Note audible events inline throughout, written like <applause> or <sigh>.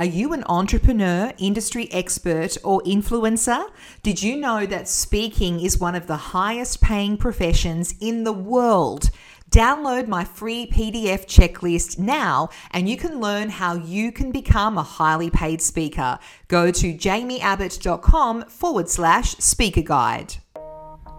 Are you an entrepreneur, industry expert, or influencer? Did you know that speaking is one of the highest paying professions in the world? Download my free PDF checklist now and you can learn how you can become a highly paid speaker. Go to jaimieabbott.com forward slash speaker guide.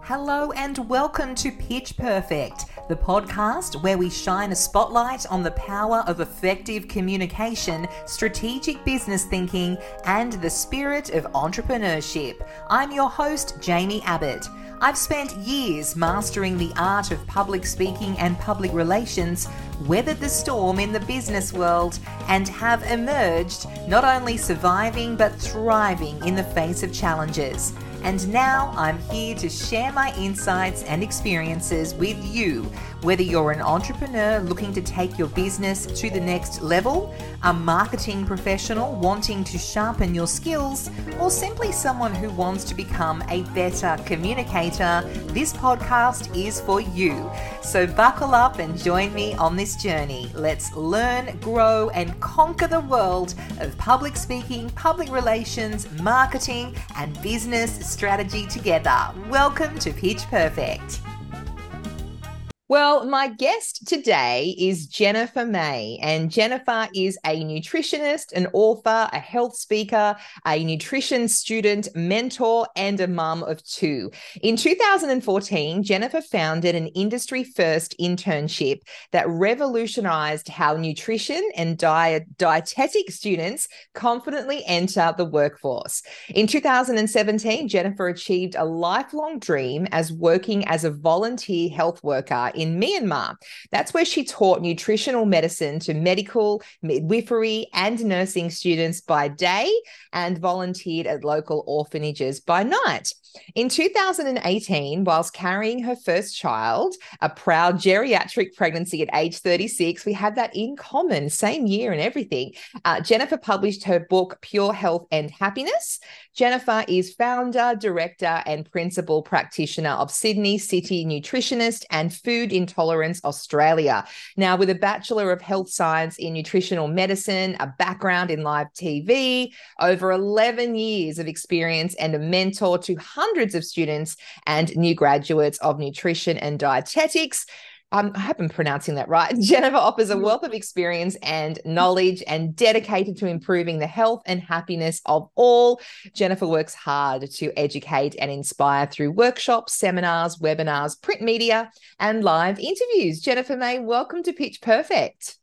Hello and welcome to Pitch Perfect, the podcast where we shine a spotlight on the power of effective communication, strategic business thinking, and the spirit of entrepreneurship. I'm your host, Jaimie Abbott. I've spent years mastering the art of public speaking and public relations, weathered the storm in the business world, and have emerged not only surviving but thriving in the face of challenges. And now I'm here to share my insights and experiences with you, whether you're an entrepreneur looking to take your business to the next level, a marketing professional wanting to sharpen your skills, or simply someone who wants to become a better communicator, this podcast is for you. So buckle up and join me on this journey. Let's learn, grow, and conquer the world of public speaking, public relations, marketing, and business strategy together. Welcome to Pitch Perfect. Well, my guest today is Jennifer May, and Jennifer is a nutritionist, an author, a health speaker, a nutrition student, mentor, and a mum of two. In 2014, Jennifer founded an industry first internship that revolutionized how nutrition and diet dietetic students confidently enter the workforce. In 2017, Jennifer achieved a lifelong dream as working as a volunteer health worker in Myanmar. That's where she taught nutritional medicine to medical, midwifery, and nursing students by day and volunteered at local orphanages by night. In 2018, whilst carrying her first child, a proud geriatric pregnancy at age 36, we had that in common, same year and everything. Uh, Jennifer published her book, Pure Health and Happiness. Jennifer is founder, director, and principal practitioner of Sydney City Nutritionist and Food Intolerance Australia. Now, with a Bachelor of Health Science in Nutritional Medicine, a background in live TV, over 11 years of experience, and a mentor to hundreds of students and new graduates of nutrition and dietetics. Um, I hope I'm pronouncing that right. <laughs> Jennifer offers a wealth of experience and knowledge and dedicated to improving the health and happiness of all. Jennifer works hard to educate and inspire through workshops, seminars, webinars, print media, and live interviews. Jennifer May, welcome to Pitch Perfect.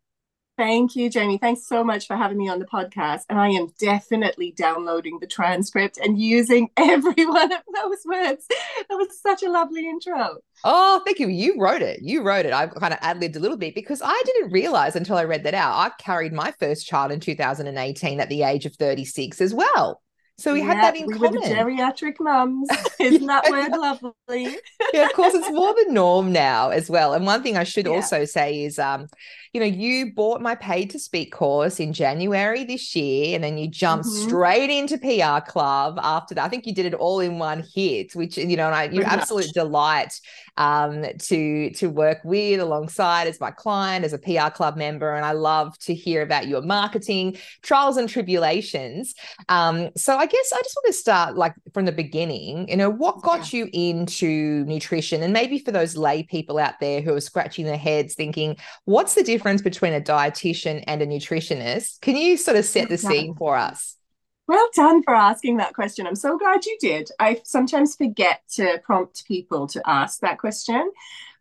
Thank you, Jaimie. Thanks so much for having me on the podcast. And I am definitely downloading the transcript and using <laughs> every one of those words. That was such a lovely intro. Oh, thank you. You wrote it. You wrote it. I kind of ad libbed a little bit because I didn't realize until I read that out. I carried my first child in 2018 at the age of 36 as well. So we yeah, had that in we common. Were the geriatric mums. <laughs> Isn't that word lovely? <laughs> yeah, of course, it's more the norm now as well. And one thing I should yeah. also say is, um, you know, you bought my paid to speak course in January this year, and then you jumped mm-hmm. straight into PR Club after that. I think you did it all in one hit, which you know, and I, you're absolute delight um, to to work with alongside as my client, as a PR Club member, and I love to hear about your marketing trials and tribulations. Um, so I guess I just want to start like from the beginning. You know, what got you into nutrition, and maybe for those lay people out there who are scratching their heads, thinking, "What's the difference?" difference between a dietitian and a nutritionist. Can you sort of set the scene for us? Well done for asking that question. I'm so glad you did. I sometimes forget to prompt people to ask that question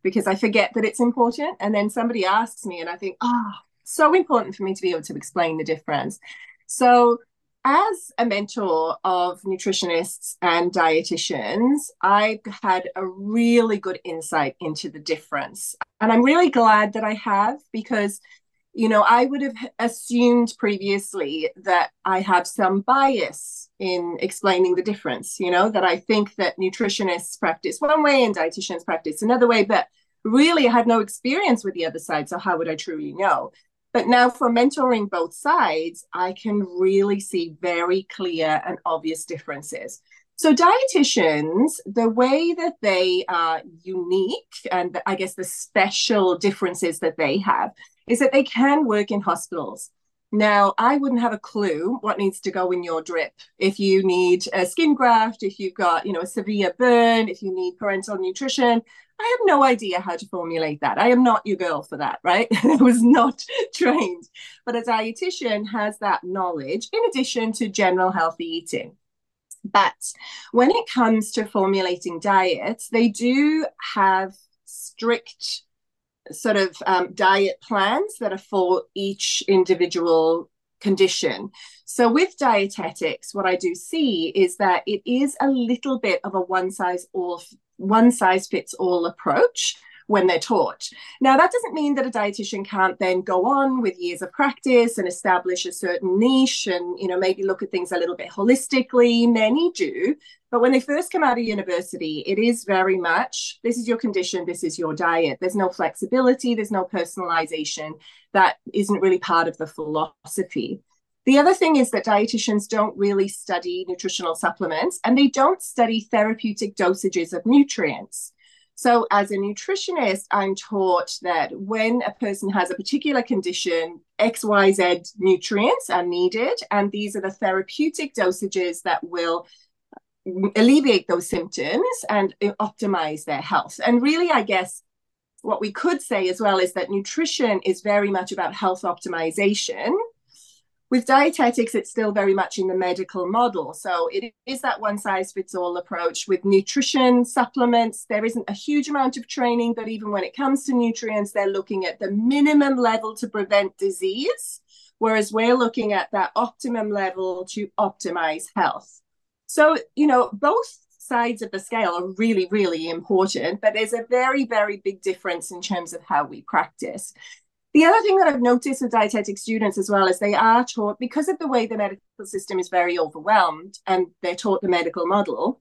because I forget that it's important. And then somebody asks me, and I think, oh, so important for me to be able to explain the difference. So, as a mentor of nutritionists and dietitians, I had a really good insight into the difference. And I'm really glad that I have because, you know, I would have assumed previously that I have some bias in explaining the difference, you know, that I think that nutritionists practice one way and dietitians practice another way. But really, I had no experience with the other side. So, how would I truly know? But now for mentoring both sides, I can really see very clear and obvious differences. So, dietitians, the way that they are unique and I guess the special differences that they have is that they can work in hospitals. Now, I wouldn't have a clue what needs to go in your drip. If you need a skin graft, if you've got, you know, a severe burn, if you need parenteral nutrition, I have no idea how to formulate that. I am not your girl for that, right? <laughs> I was not <laughs> trained. But a dietitian has that knowledge in addition to general healthy eating. But when it comes to formulating diets, they do have strict sort of um, diet plans that are for each individual condition. So with dietetics, what I do see is that it is a little bit of a one size all one size fits all approach when they're taught. Now, that doesn't mean that a dietitian can't then go on with years of practice and establish a certain niche and, you know, maybe look at things a little bit holistically. Many do. But when they first come out of university, it is very much this is your condition, this is your diet. There's no flexibility, there's no personalization. That isn't really part of the philosophy. The other thing is that dietitians don't really study nutritional supplements and they don't study therapeutic dosages of nutrients. So, as a nutritionist, I'm taught that when a person has a particular condition, XYZ nutrients are needed, and these are the therapeutic dosages that will alleviate those symptoms and uh, optimize their health. And really, I guess what we could say as well is that nutrition is very much about health optimization with dietetics, it's still very much in the medical model. So it is that one size fits all approach. With nutrition supplements, there isn't a huge amount of training, but even when it comes to nutrients, they're looking at the minimum level to prevent disease, whereas we're looking at that optimum level to optimize health. So, you know, both sides of the scale are really, really important, but there's a very, very big difference in terms of how we practice. The other thing that I've noticed with dietetic students as well is they are taught, because of the way the medical system is very overwhelmed and they're taught the medical model,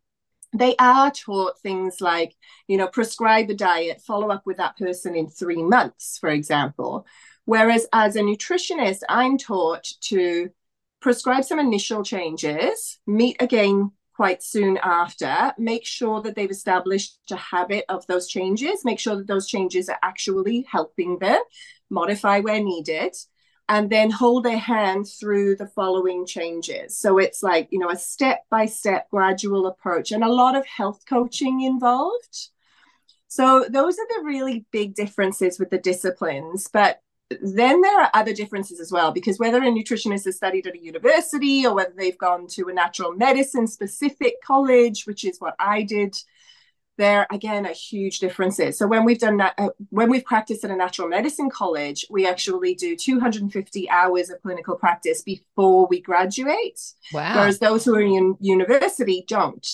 they are taught things like, you know, prescribe a diet, follow up with that person in three months, for example. Whereas as a nutritionist, I'm taught to prescribe some initial changes, meet again quite soon after, make sure that they've established a habit of those changes, make sure that those changes are actually helping them, modify where needed, and then hold their hand through the following changes. So it's like, you know, a step by step gradual approach and a lot of health coaching involved. So those are the really big differences with the disciplines. But then there are other differences as well, because whether a nutritionist has studied at a university or whether they've gone to a natural medicine specific college, which is what I did there again are huge differences. So when we've done that, uh, when we've practiced at a natural medicine college, we actually do 250 hours of clinical practice before we graduate. Wow. Whereas those who are in university don't.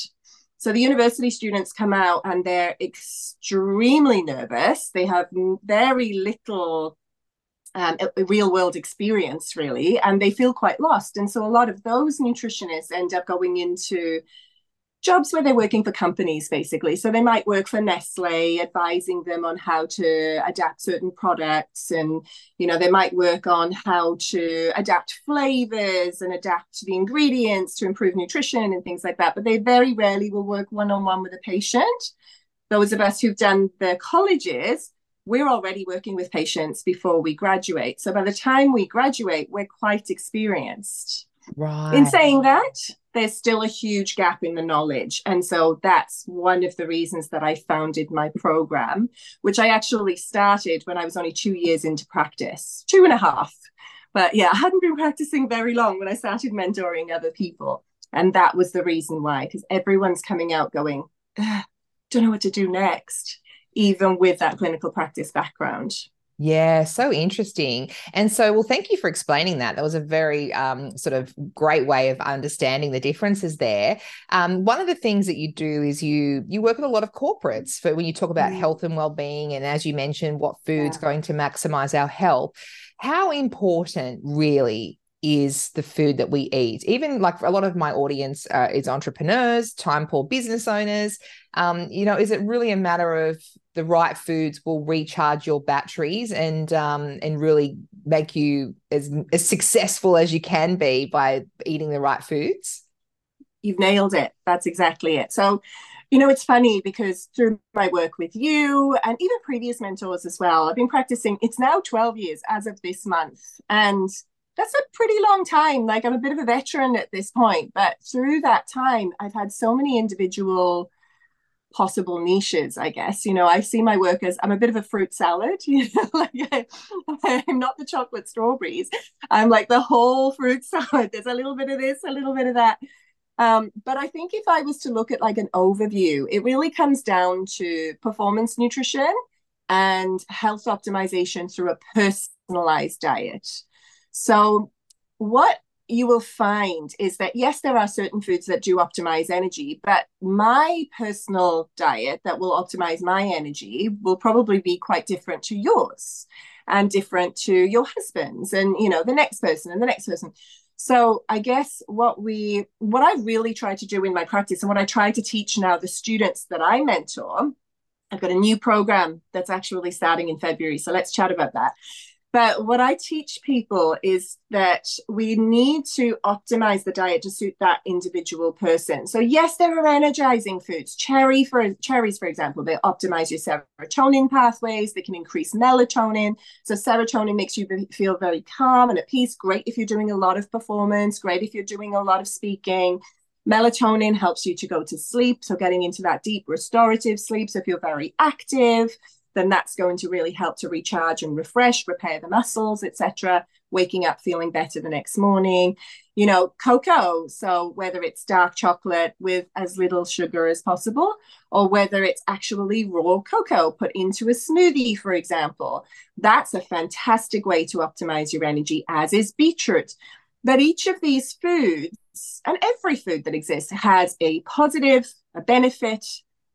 So the university students come out and they're extremely nervous. They have very little um, real world experience, really, and they feel quite lost. And so a lot of those nutritionists end up going into jobs where they're working for companies basically. So they might work for Nestlé advising them on how to adapt certain products. And you know they might work on how to adapt flavors and adapt the ingredients to improve nutrition and things like that. But they very rarely will work one-on-one with a patient. Those of us who've done the colleges we're already working with patients before we graduate. So by the time we graduate we're quite experienced right in saying that there's still a huge gap in the knowledge. And so that's one of the reasons that I founded my program, which I actually started when I was only two years into practice, two and a half. But yeah, I hadn't been practicing very long when I started mentoring other people. And that was the reason why, because everyone's coming out going, don't know what to do next, even with that clinical practice background. Yeah, so interesting. And so, well, thank you for explaining that. That was a very um, sort of great way of understanding the differences there. Um, one of the things that you do is you you work with a lot of corporates for when you talk about mm. health and well-being, and as you mentioned, what food's yeah. going to maximize our health. How important really is the food that we eat. Even like a lot of my audience uh, is entrepreneurs, time poor business owners. Um, you know, is it really a matter of the right foods will recharge your batteries and um, and really make you as as successful as you can be by eating the right foods? You've nailed it. That's exactly it. So, you know, it's funny because through my work with you and even previous mentors as well, I've been practicing. It's now 12 years as of this month. And that's a pretty long time. Like I'm a bit of a veteran at this point, but through that time, I've had so many individual possible niches, I guess. You know, I see my work as I'm a bit of a fruit salad. <laughs> You know, like <laughs> I, am not the chocolate strawberries. I'm like the whole fruit <laughs> salad. There's a little bit of this, a little bit of that. Um, but I think if I was to look at like an overview, it really comes down to performance nutrition and health optimization through a personalized diet. So, what you will find is that yes, there are certain foods that do optimize energy, but my personal diet that will optimize my energy will probably be quite different to yours and different to your husband's and you know the next person and the next person. So i guess what we what i really try to do in my practice and what i try to teach now the students that i mentor i've got a new program that's actually starting in february so let's chat about that but what I teach people is that we need to optimize the diet to suit that individual person. So yes, there are energizing foods. Cherry for cherries, for example, they optimize your serotonin pathways. They can increase melatonin. So serotonin makes you feel very calm and at peace. Great if you're doing a lot of performance. Great if you're doing a lot of speaking. Melatonin helps you to go to sleep. So getting into that deep restorative sleep. So if you're very active, then that's going to really help to recharge and refresh, repair the muscles, etc. Waking up feeling better the next morning. You know, cocoa. So whether it's dark chocolate with as little sugar as possible, or whether it's actually raw cocoa put into a smoothie, for example, that's a fantastic way to optimize your energy, as is beetroot. But each of these foods and every food that exists has a positive, a benefit,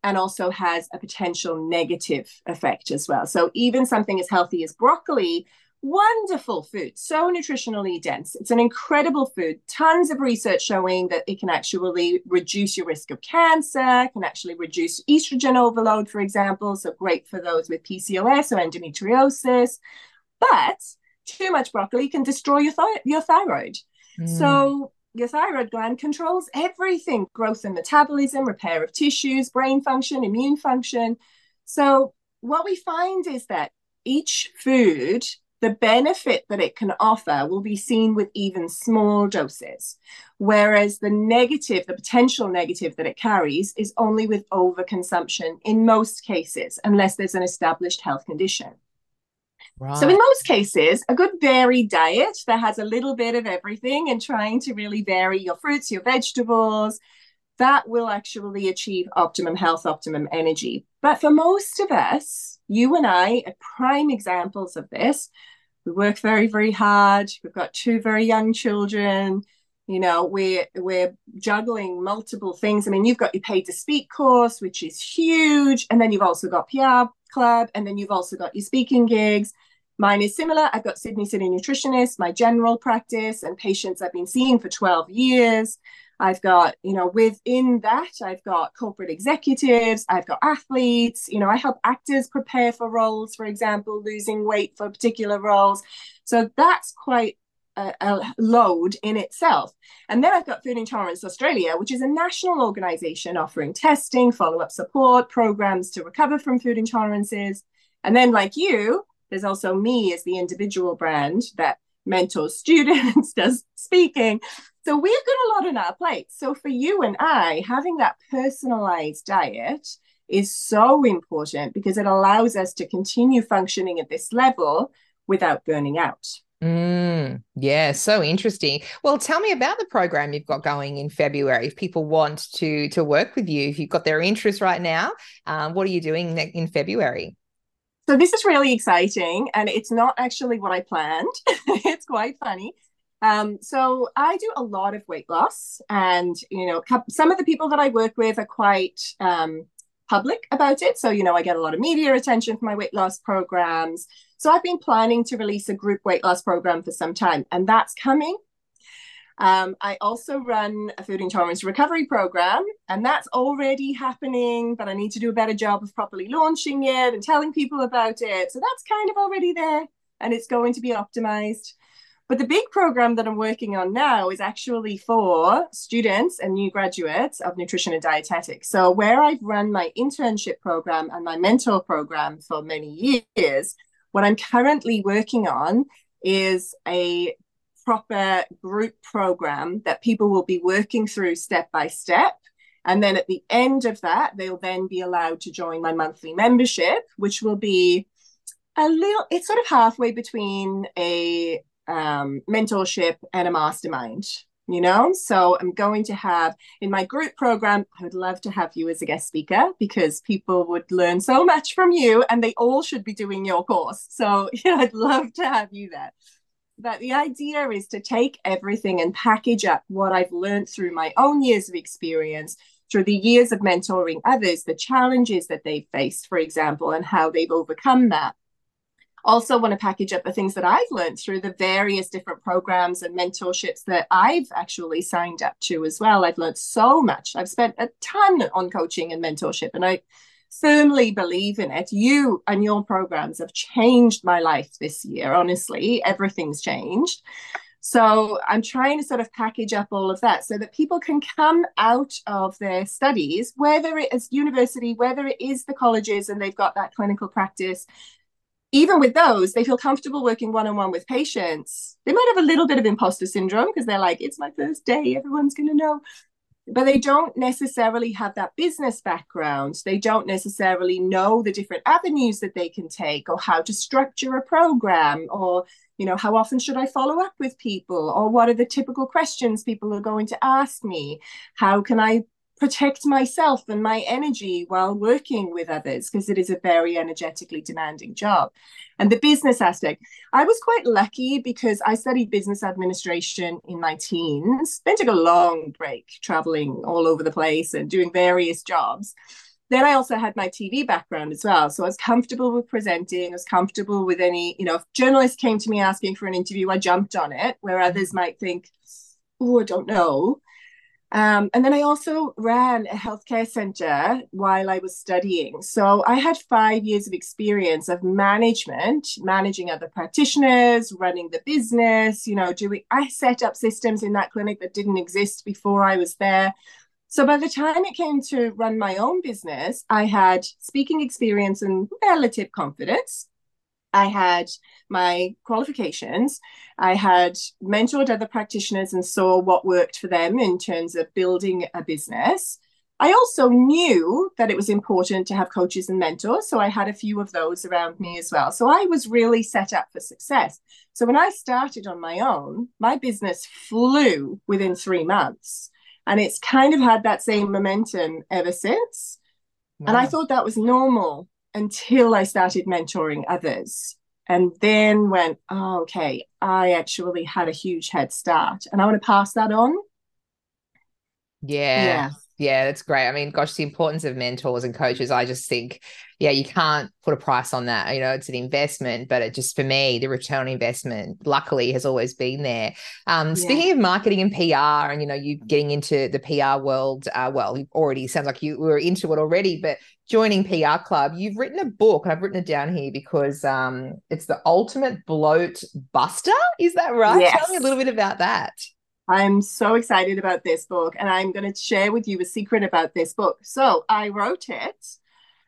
and also has a potential negative effect as well. So even something as healthy as broccoli, wonderful food, so nutritionally dense. It's an incredible food. Tons of research showing that it can actually reduce your risk of cancer, can actually reduce estrogen overload, for example. So great for those with PCOS or endometriosis. But too much broccoli can destroy your, th- your thyroid. Mm. So your thyroid gland controls everything growth and metabolism, repair of tissues, brain function, immune function. So, what we find is that each food, the benefit that it can offer, will be seen with even small doses. Whereas the negative, the potential negative that it carries, is only with overconsumption in most cases, unless there's an established health condition. Right. So, in most cases, a good varied diet that has a little bit of everything and trying to really vary your fruits, your vegetables, that will actually achieve optimum health, optimum energy. But for most of us, you and I are prime examples of this. We work very, very hard. We've got two very young children. You know, we're we're juggling multiple things. I mean, you've got your paid to speak course, which is huge, and then you've also got PR club, and then you've also got your speaking gigs. Mine is similar. I've got Sydney City Nutritionist, my general practice, and patients I've been seeing for 12 years. I've got, you know, within that, I've got corporate executives, I've got athletes, you know, I help actors prepare for roles, for example, losing weight for particular roles. So that's quite a, a load in itself. And then I've got Food Intolerance Australia, which is a national organization offering testing, follow up support, programs to recover from food intolerances. And then, like you, there's also me as the individual brand that mentors students, <laughs> does speaking. So we've got a lot on our plate. So for you and I, having that personalized diet is so important because it allows us to continue functioning at this level without burning out. Mm, yeah, so interesting. Well, tell me about the program you've got going in February. If people want to to work with you, if you've got their interest right now, um, what are you doing in February? So this is really exciting, and it's not actually what I planned. <laughs> it's quite funny. Um, so I do a lot of weight loss, and you know, some of the people that I work with are quite um, public about it. So you know, I get a lot of media attention for my weight loss programs. So I've been planning to release a group weight loss program for some time, and that's coming. Um, I also run a food intolerance recovery program, and that's already happening, but I need to do a better job of properly launching it and telling people about it. So that's kind of already there, and it's going to be optimized. But the big program that I'm working on now is actually for students and new graduates of nutrition and dietetics. So, where I've run my internship program and my mentor program for many years, what I'm currently working on is a proper group program that people will be working through step by step. And then at the end of that, they'll then be allowed to join my monthly membership, which will be a little, it's sort of halfway between a um, mentorship and a mastermind you know? So i'm going to have in my group program i would love to have you as a guest speaker because people would learn so much from you and they all should be doing your course. So <laughs> i'd love to have you there but the idea is to take everything and package up what i've learned through my own years of experience through the years of mentoring others the challenges that they've faced for example and how they've overcome that also want to package up the things that I've learned through the various different programs and mentorships that I've actually signed up to as well. I've learned so much. I've spent a ton on coaching and mentorship, and I firmly believe in it. You and your programs have changed my life this year. Honestly, everything's changed. So I'm trying to sort of package up all of that so that people can come out of their studies, whether it is university, whether it is the colleges and they've got that clinical practice, even with those, they feel comfortable working one on one with patients. They might have a little bit of imposter syndrome because they're like, it's my first day, everyone's going to know. But they don't necessarily have that business background. They don't necessarily know the different avenues that they can take or how to structure a program or, you know, how often should I follow up with people or what are the typical questions people are going to ask me? How can I protect myself and my energy while working with others because it is a very energetically demanding job. And the business aspect, I was quite lucky because I studied business administration in my teens, then took a long break traveling all over the place and doing various jobs. Then I also had my TV background as well. So I was comfortable with presenting, I was comfortable with any, you know, if journalists came to me asking for an interview, I jumped on it, where others might think, oh, I don't know. Um, and then I also ran a healthcare center while I was studying. So I had five years of experience of management, managing other practitioners, running the business, you know, doing, I set up systems in that clinic that didn't exist before I was there. So by the time it came to run my own business, I had speaking experience and relative confidence. I had my qualifications. I had mentored other practitioners and saw what worked for them in terms of building a business. I also knew that it was important to have coaches and mentors. So I had a few of those around me as well. So I was really set up for success. So when I started on my own, my business flew within three months. And it's kind of had that same momentum ever since. Wow. And I thought that was normal until I started mentoring others. And then went, oh, okay, I actually had a huge head start and I want to pass that on. Yeah. Yeah. Yeah, that's great. I mean, gosh, the importance of mentors and coaches, I just think, yeah, you can't put a price on that. You know, it's an investment, but it just for me, the return on investment, luckily, has always been there. Um, yeah. Speaking of marketing and PR, and you know, you getting into the PR world, uh, well, you already sounds like you were into it already, but joining PR Club, you've written a book, and I've written it down here because um, it's the ultimate bloat buster. Is that right? Yes. Tell me a little bit about that. I'm so excited about this book, and I'm going to share with you a secret about this book. So, I wrote it,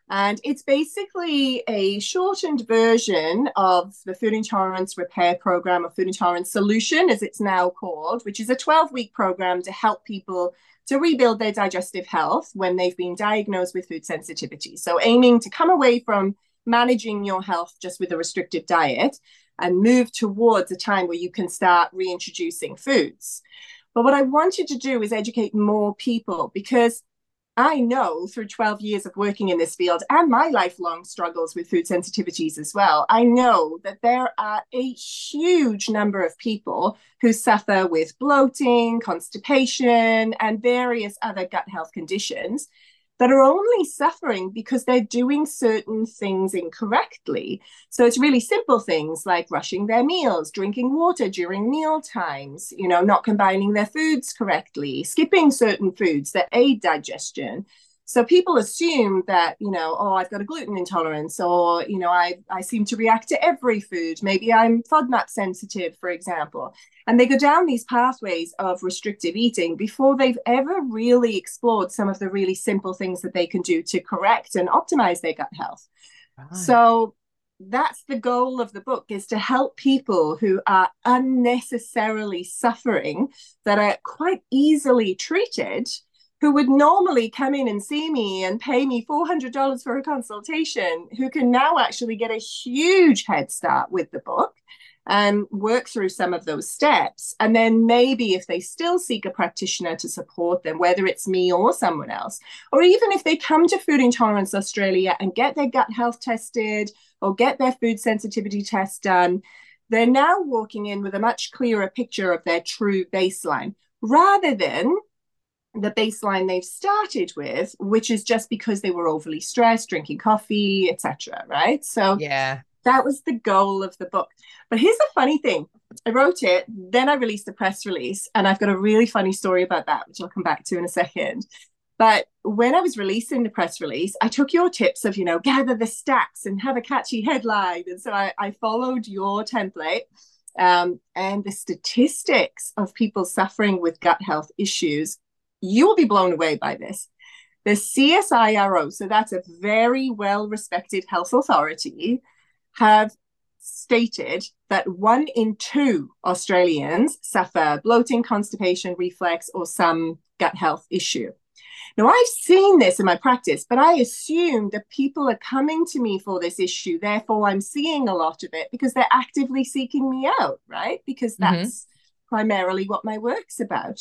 and it's basically a shortened version of the Food Intolerance Repair Program or Food Intolerance Solution, as it's now called, which is a 12 week program to help people to rebuild their digestive health when they've been diagnosed with food sensitivity. So, aiming to come away from managing your health just with a restricted diet and move towards a time where you can start reintroducing foods. But what I wanted to do is educate more people because I know through 12 years of working in this field and my lifelong struggles with food sensitivities as well, I know that there are a huge number of people who suffer with bloating, constipation, and various other gut health conditions that are only suffering because they're doing certain things incorrectly. So it's really simple things like rushing their meals, drinking water during meal times, you know, not combining their foods correctly, skipping certain foods that aid digestion. So people assume that, you know, oh, I've got a gluten intolerance, or, you know, I, I seem to react to every food. Maybe I'm FODMAP sensitive, for example. And they go down these pathways of restrictive eating before they've ever really explored some of the really simple things that they can do to correct and optimize their gut health. Right. So that's the goal of the book is to help people who are unnecessarily suffering that are quite easily treated who would normally come in and see me and pay me $400 for a consultation who can now actually get a huge head start with the book and work through some of those steps. And then maybe if they still seek a practitioner to support them, whether it's me or someone else, or even if they come to Food Intolerance Australia and get their gut health tested or get their food sensitivity test done, they're now walking in with a much clearer picture of their true baseline rather than the baseline they've started with which is just because they were overly stressed drinking coffee etc right so yeah that was the goal of the book. But here's the funny thing I wrote it, then I released a press release, and I've got a really funny story about that, which I'll come back to in a second. But when I was releasing the press release, I took your tips of, you know, gather the stats and have a catchy headline. And so I, I followed your template um, and the statistics of people suffering with gut health issues. You will be blown away by this. The CSIRO, so that's a very well respected health authority, have stated that one in two Australians suffer bloating, constipation, reflux, or some gut health issue. Now, I've seen this in my practice, but I assume that people are coming to me for this issue. Therefore, I'm seeing a lot of it because they're actively seeking me out, right? Because mm-hmm. that's mm-hmm. primarily what my work's about.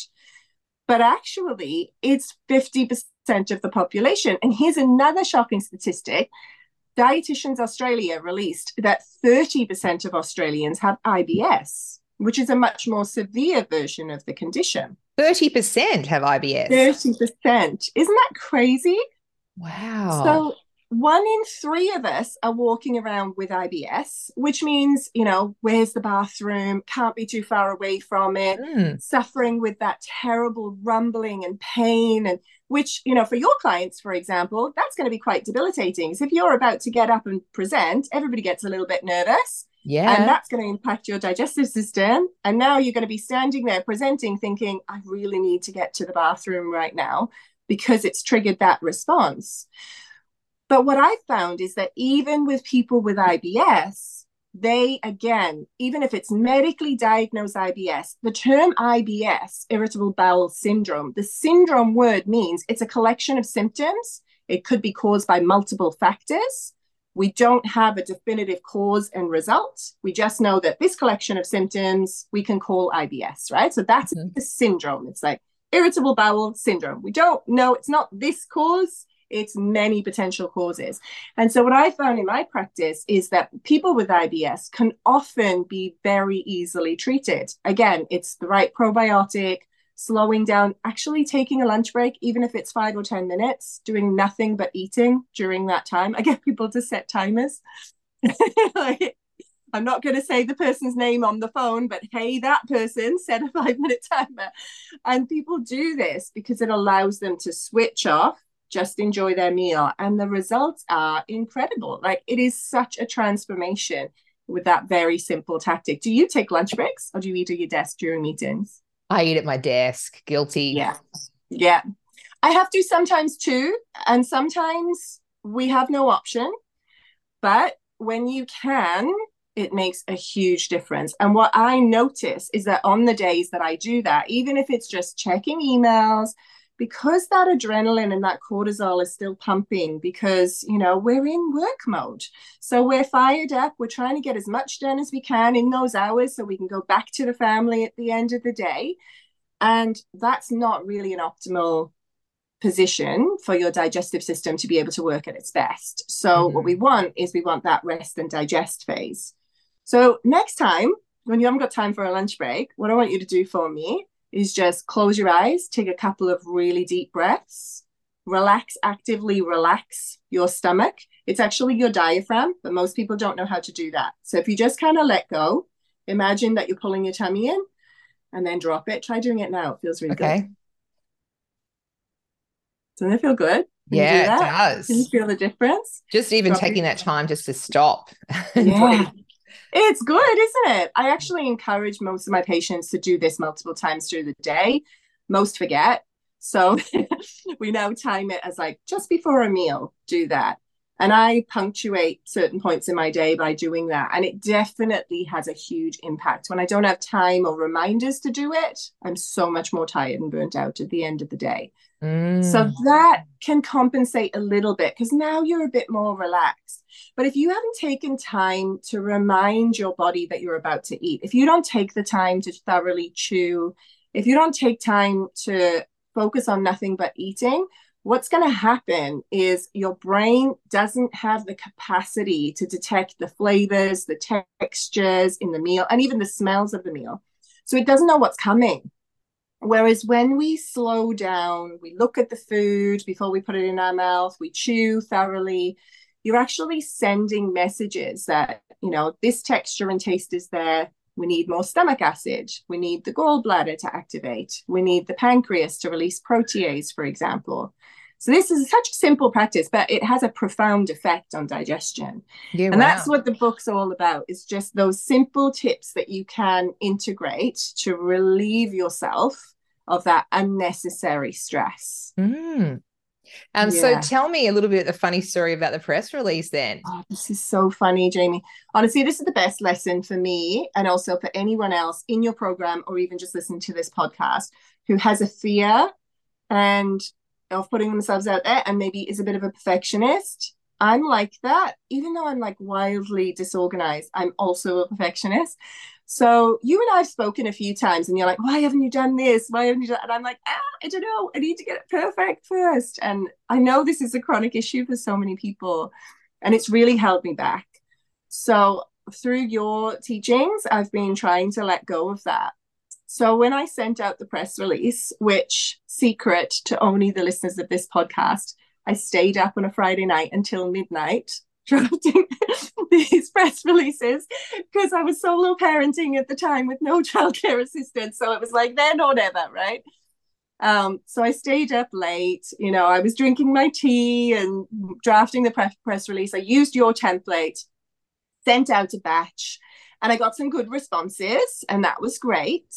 But actually, it's 50% of the population. And here's another shocking statistic Dietitians Australia released that 30% of Australians have IBS, which is a much more severe version of the condition. 30% have IBS. 30%. Isn't that crazy? Wow. So one in three of us are walking around with IBS, which means, you know, where's the bathroom? Can't be too far away from it, mm. suffering with that terrible rumbling and pain and which you know for your clients for example that's going to be quite debilitating. So if you're about to get up and present everybody gets a little bit nervous. Yeah. And that's going to impact your digestive system. And now you're going to be standing there presenting thinking i really need to get to the bathroom right now because it's triggered that response but what i found is that even with people with ibs they again, even if it's medically diagnosed IBS, the term IBS, irritable bowel syndrome, the syndrome word means it's a collection of symptoms. It could be caused by multiple factors. We don't have a definitive cause and result. We just know that this collection of symptoms we can call IBS, right? So that's mm-hmm. the syndrome. It's like irritable bowel syndrome. We don't know, it's not this cause, it's many potential causes. And so, what I found in my practice is that people with IBS can often be very easily treated. Again, it's the right probiotic, slowing down, actually taking a lunch break, even if it's five or 10 minutes, doing nothing but eating during that time. I get people to set timers. <laughs> like, I'm not going to say the person's name on the phone, but hey, that person set a five minute timer. And people do this because it allows them to switch off just enjoy their meal. And the results are incredible. Like it is such a transformation with that very simple tactic. Do you take lunch breaks or do you eat at your desk during meetings? I eat at my desk. Guilty. Yeah. Yeah. I have to sometimes too. And sometimes we have no option. But when you can, it makes a huge difference. And what I notice is that on the days that I do that, even if it's just checking emails, because that adrenaline and that cortisol is still pumping because you know we're in work mode. So we're fired up. We're trying to get as much done as we can in those hours so we can go back to the family at the end of the day. And that's not really an optimal position for your digestive system to be able to work at its best. So mm-hmm. what we want is we want that rest and digest phase. So next time when you haven't got time for a lunch break what i want you to do for me is just close your eyes, take a couple of really deep breaths, relax, actively relax your stomach. It's actually your diaphragm, but most people don't know how to do that. So if you just kind of let go, imagine that you're pulling your tummy in and then drop it. Try doing it now. It feels really okay. good. Doesn't it feel good? Yeah, do it does. Can you feel the difference? Just even taking that time just to stop. <laughs> Yeah. It's good, isn't it? I actually encourage most of my patients to do this multiple times through the day. Most forget. So <laughs> we now time it as like just before a meal, do that. And I punctuate certain points in my day by doing that. And it definitely has a huge impact. When I don't have time or reminders to do it, I'm so much more tired and burnt out at the end of the day. Mm. So that can compensate a little bit because now you're a bit more relaxed. But if you haven't taken time to remind your body that you're about to eat, if you don't take the time to thoroughly chew, if you don't take time to focus on nothing but eating, what's going to happen is your brain doesn't have the capacity to detect the flavors, the textures in the meal, and even the smells of the meal. So it doesn't know what's coming. Whereas when we slow down, we look at the food before we put it in our mouth, we chew thoroughly, you're actually sending messages that, you know, this texture and taste is there. We need more stomach acid. We need the gallbladder to activate. We need the pancreas to release protease, for example. So this is such a simple practice, but it has a profound effect on digestion. Yeah, and wow. that's what the book's all about. Is just those simple tips that you can integrate to relieve yourself of that unnecessary stress. Mm. Um, and yeah. so tell me a little bit the funny story about the press release then. Oh, this is so funny, Jaimie. Honestly, this is the best lesson for me and also for anyone else in your program or even just listening to this podcast who has a fear and of putting themselves out there and maybe is a bit of a perfectionist. I'm like that, even though I'm like wildly disorganized, I'm also a perfectionist. So you and I've spoken a few times, and you're like, "Why haven't you done this? Why haven't you done?" And I'm like, "Ah, I don't know. I need to get it perfect first. And I know this is a chronic issue for so many people, and it's really held me back. So through your teachings, I've been trying to let go of that so when I sent out the press release, which secret to only the listeners of this podcast, I stayed up on a Friday night until midnight <laughs> drafting these press releases because I was solo parenting at the time with no <laughs> childcare assistance. So it was like then or never, right? Um, so I stayed up late. You know, I was drinking my tea and drafting the press press release. I used your template, sent out a batch, and I got some good responses, and that was great.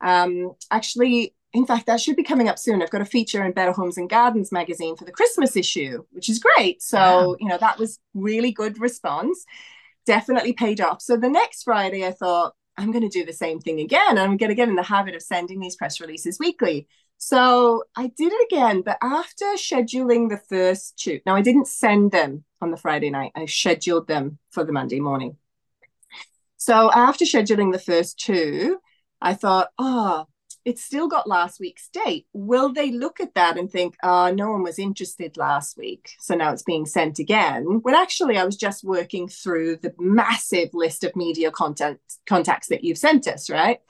Um, actually, in fact, that should be coming up soon. I've got a feature in Better Homes and Gardens magazine for the Christmas issue, which is great. So, wow. you know, that was really good response. Definitely paid off. So the next Friday, I thought, I'm going to do the same thing again. I'm going to get in the habit of sending these press releases weekly. So I did it again, but after scheduling the first two, now I didn't send them on the Friday night, I scheduled them for the Monday morning. So after scheduling the first two, I thought, oh, it's still got last week's date. Will they look at that and think, oh, no one was interested last week, so now it's being sent again? When actually, I was just working through the massive list of media content contacts that you've sent us, right?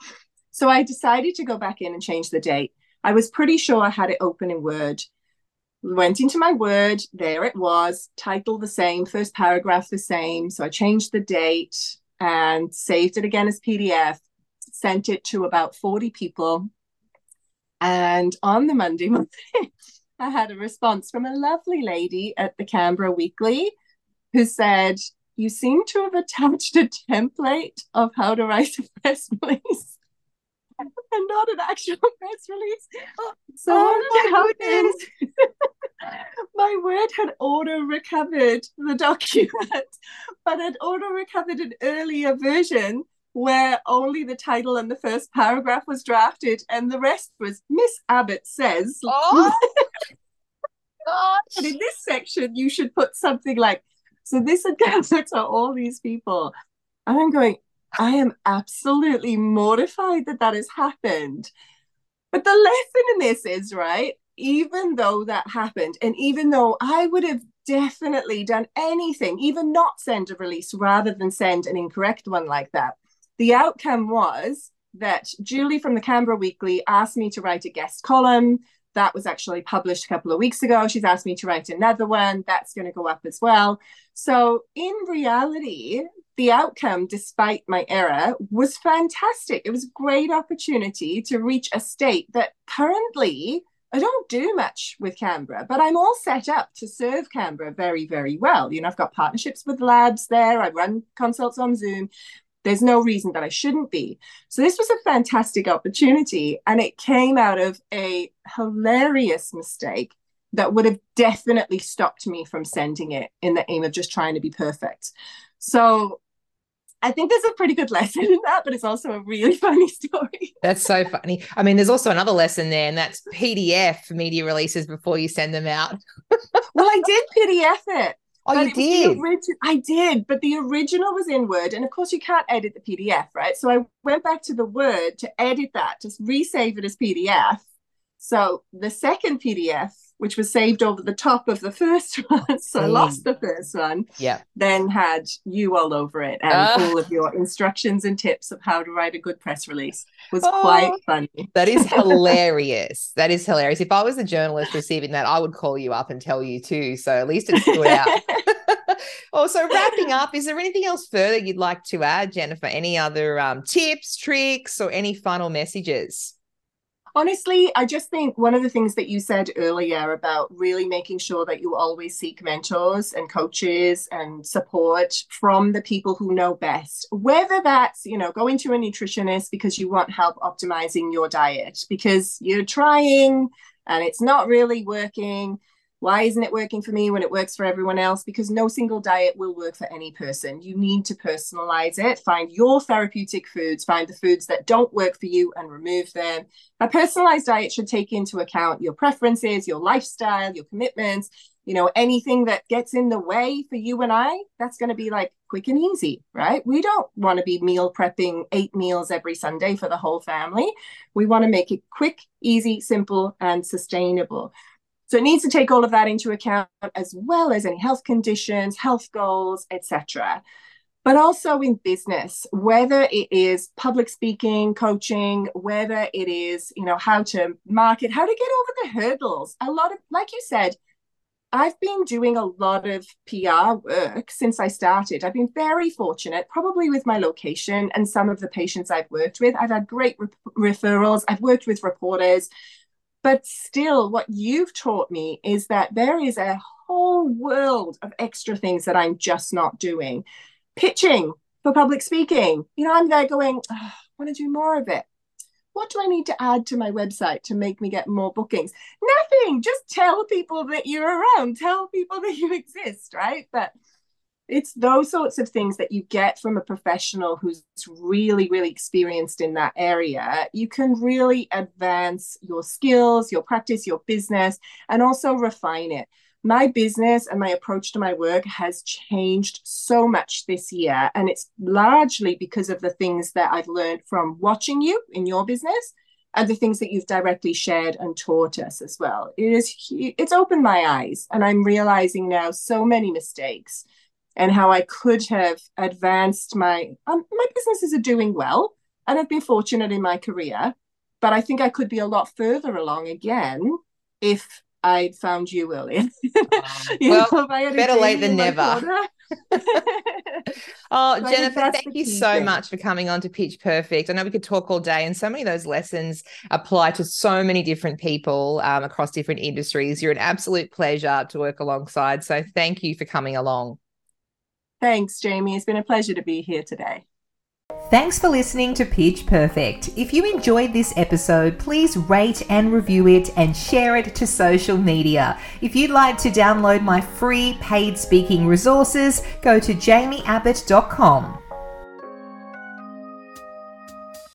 So I decided to go back in and change the date. I was pretty sure I had it open in Word. Went into my Word, there it was, title the same, first paragraph the same. So I changed the date and saved it again as PDF sent it to about 40 people. And on the Monday <laughs> morning, I had a response from a lovely lady at the Canberra Weekly who said, You seem to have attached a template of how to write a press <laughs> release and not an actual <laughs> press release. So oh what happened? my word had auto recovered the document, but had auto recovered an earlier version where only the title and the first paragraph was drafted and the rest was Miss Abbott says. Oh, <laughs> and in this section, you should put something like, so this again <laughs> to all these people. And I'm going, I am absolutely mortified that that has happened. But the lesson in this is, right, even though that happened, and even though I would have definitely done anything, even not send a release rather than send an incorrect one like that, the outcome was that Julie from the Canberra Weekly asked me to write a guest column. That was actually published a couple of weeks ago. She's asked me to write another one. That's going to go up as well. So, in reality, the outcome, despite my error, was fantastic. It was a great opportunity to reach a state that currently I don't do much with Canberra, but I'm all set up to serve Canberra very, very well. You know, I've got partnerships with labs there. I run consults on Zoom. There's no reason that I shouldn't be. So this was a fantastic opportunity. And it came out of a hilarious mistake that would have definitely stopped me from sending it in the aim of just trying to be perfect. So I think there's a pretty good <laughs> lesson in that, but it's also a really <laughs> funny story. That's so funny. I mean, there's also another lesson there, and that's PDF media releases before you send them out. <laughs> well, I did PDF it. Oh, you did? Origi- I did, but the original was in Word. And of course, you can't edit the PDF, right? So I went back to the Word to edit that, to resave it as PDF. So the second PDF which was saved over the top of the first <laughs> one. so I lost the first one. Yeah. Then had you all over it and uh, all of your instructions and tips of how to write a good press release was oh, quite funny. That is <laughs> hilarious. that is hilarious. If I was a journalist receiving that, I would call you up and tell you too. So at least it stood out. <laughs> also, wrapping up, is there anything else further you'd like to add, Jennifer? Any other um, tips, tricks, or any final messages? Honestly, I just think one of the things that you said earlier about really making sure that you always seek mentors and coaches and support from the people who know best, whether that's, you know, going to a nutritionist because you want help optimizing your diet, because you're trying and it's not really working why isn't it working for me when it works for everyone else? Because no single diet will work for any person. You need to personalize it, find your therapeutic foods, find the foods that don't work for you and remove them. A personalized diet should take into account your preferences, your lifestyle, your commitments, you know, anything that gets in the way for you and I, that's going to be like quick and easy, right? We don't want to be meal prepping eight meals every Sunday for the whole family. We want to make it quick, easy, simple, and sustainable. So it needs to take all of that into account as well as any health conditions, health goals, etc. But also in business, whether it is public speaking, coaching, whether it is, you know, how to market, how to get over the hurdles. A lot of, like you said, I've been doing a lot of PR work since I started. I've been very fortunate, probably with my location and some of the patients I've worked with. I've had great re- referrals. I've worked with reporters but still, what you've taught me is that there is a whole world of extra things that I'm just not doing. Pitching for public speaking. You know, I'm there going, oh, I want to do more of it. What do I need to add to my website to make me get more bookings? Nothing. Just tell people that you're around, tell people that you <laughs> exist, right? But it's those sorts of things that you get from a professional who's really really experienced in that area. You can really advance your skills your practice your business and also refine it. My business and my approach to my work has changed so much this year and it's largely because of the things that i've learned from watching you in your business and the things that you've directly shared and taught us as well. It is it's opened my eyes and i'm realizing now so many mistakes and how I could have advanced my um, my businesses are doing well, and I've been fortunate in my career, but I think I could be a lot further along again if I'd found you earlier. <laughs> well, know, better late than never. <laughs> <laughs> oh, so Jennifer, thank you so thing. much for coming on to Pitch Perfect. I know we could talk all day, and so many of those lessons apply to so many different people um, across different industries. You're an absolute pleasure to work alongside. So, thank you for coming along. Thanks, Jaimie. It's been a pleasure to be here today. Thanks for listening to Pitch Perfect. If you enjoyed this episode, please rate and review it and share it to social media. If you'd like to download my free paid speaking resources, go to jaimieabbott.com.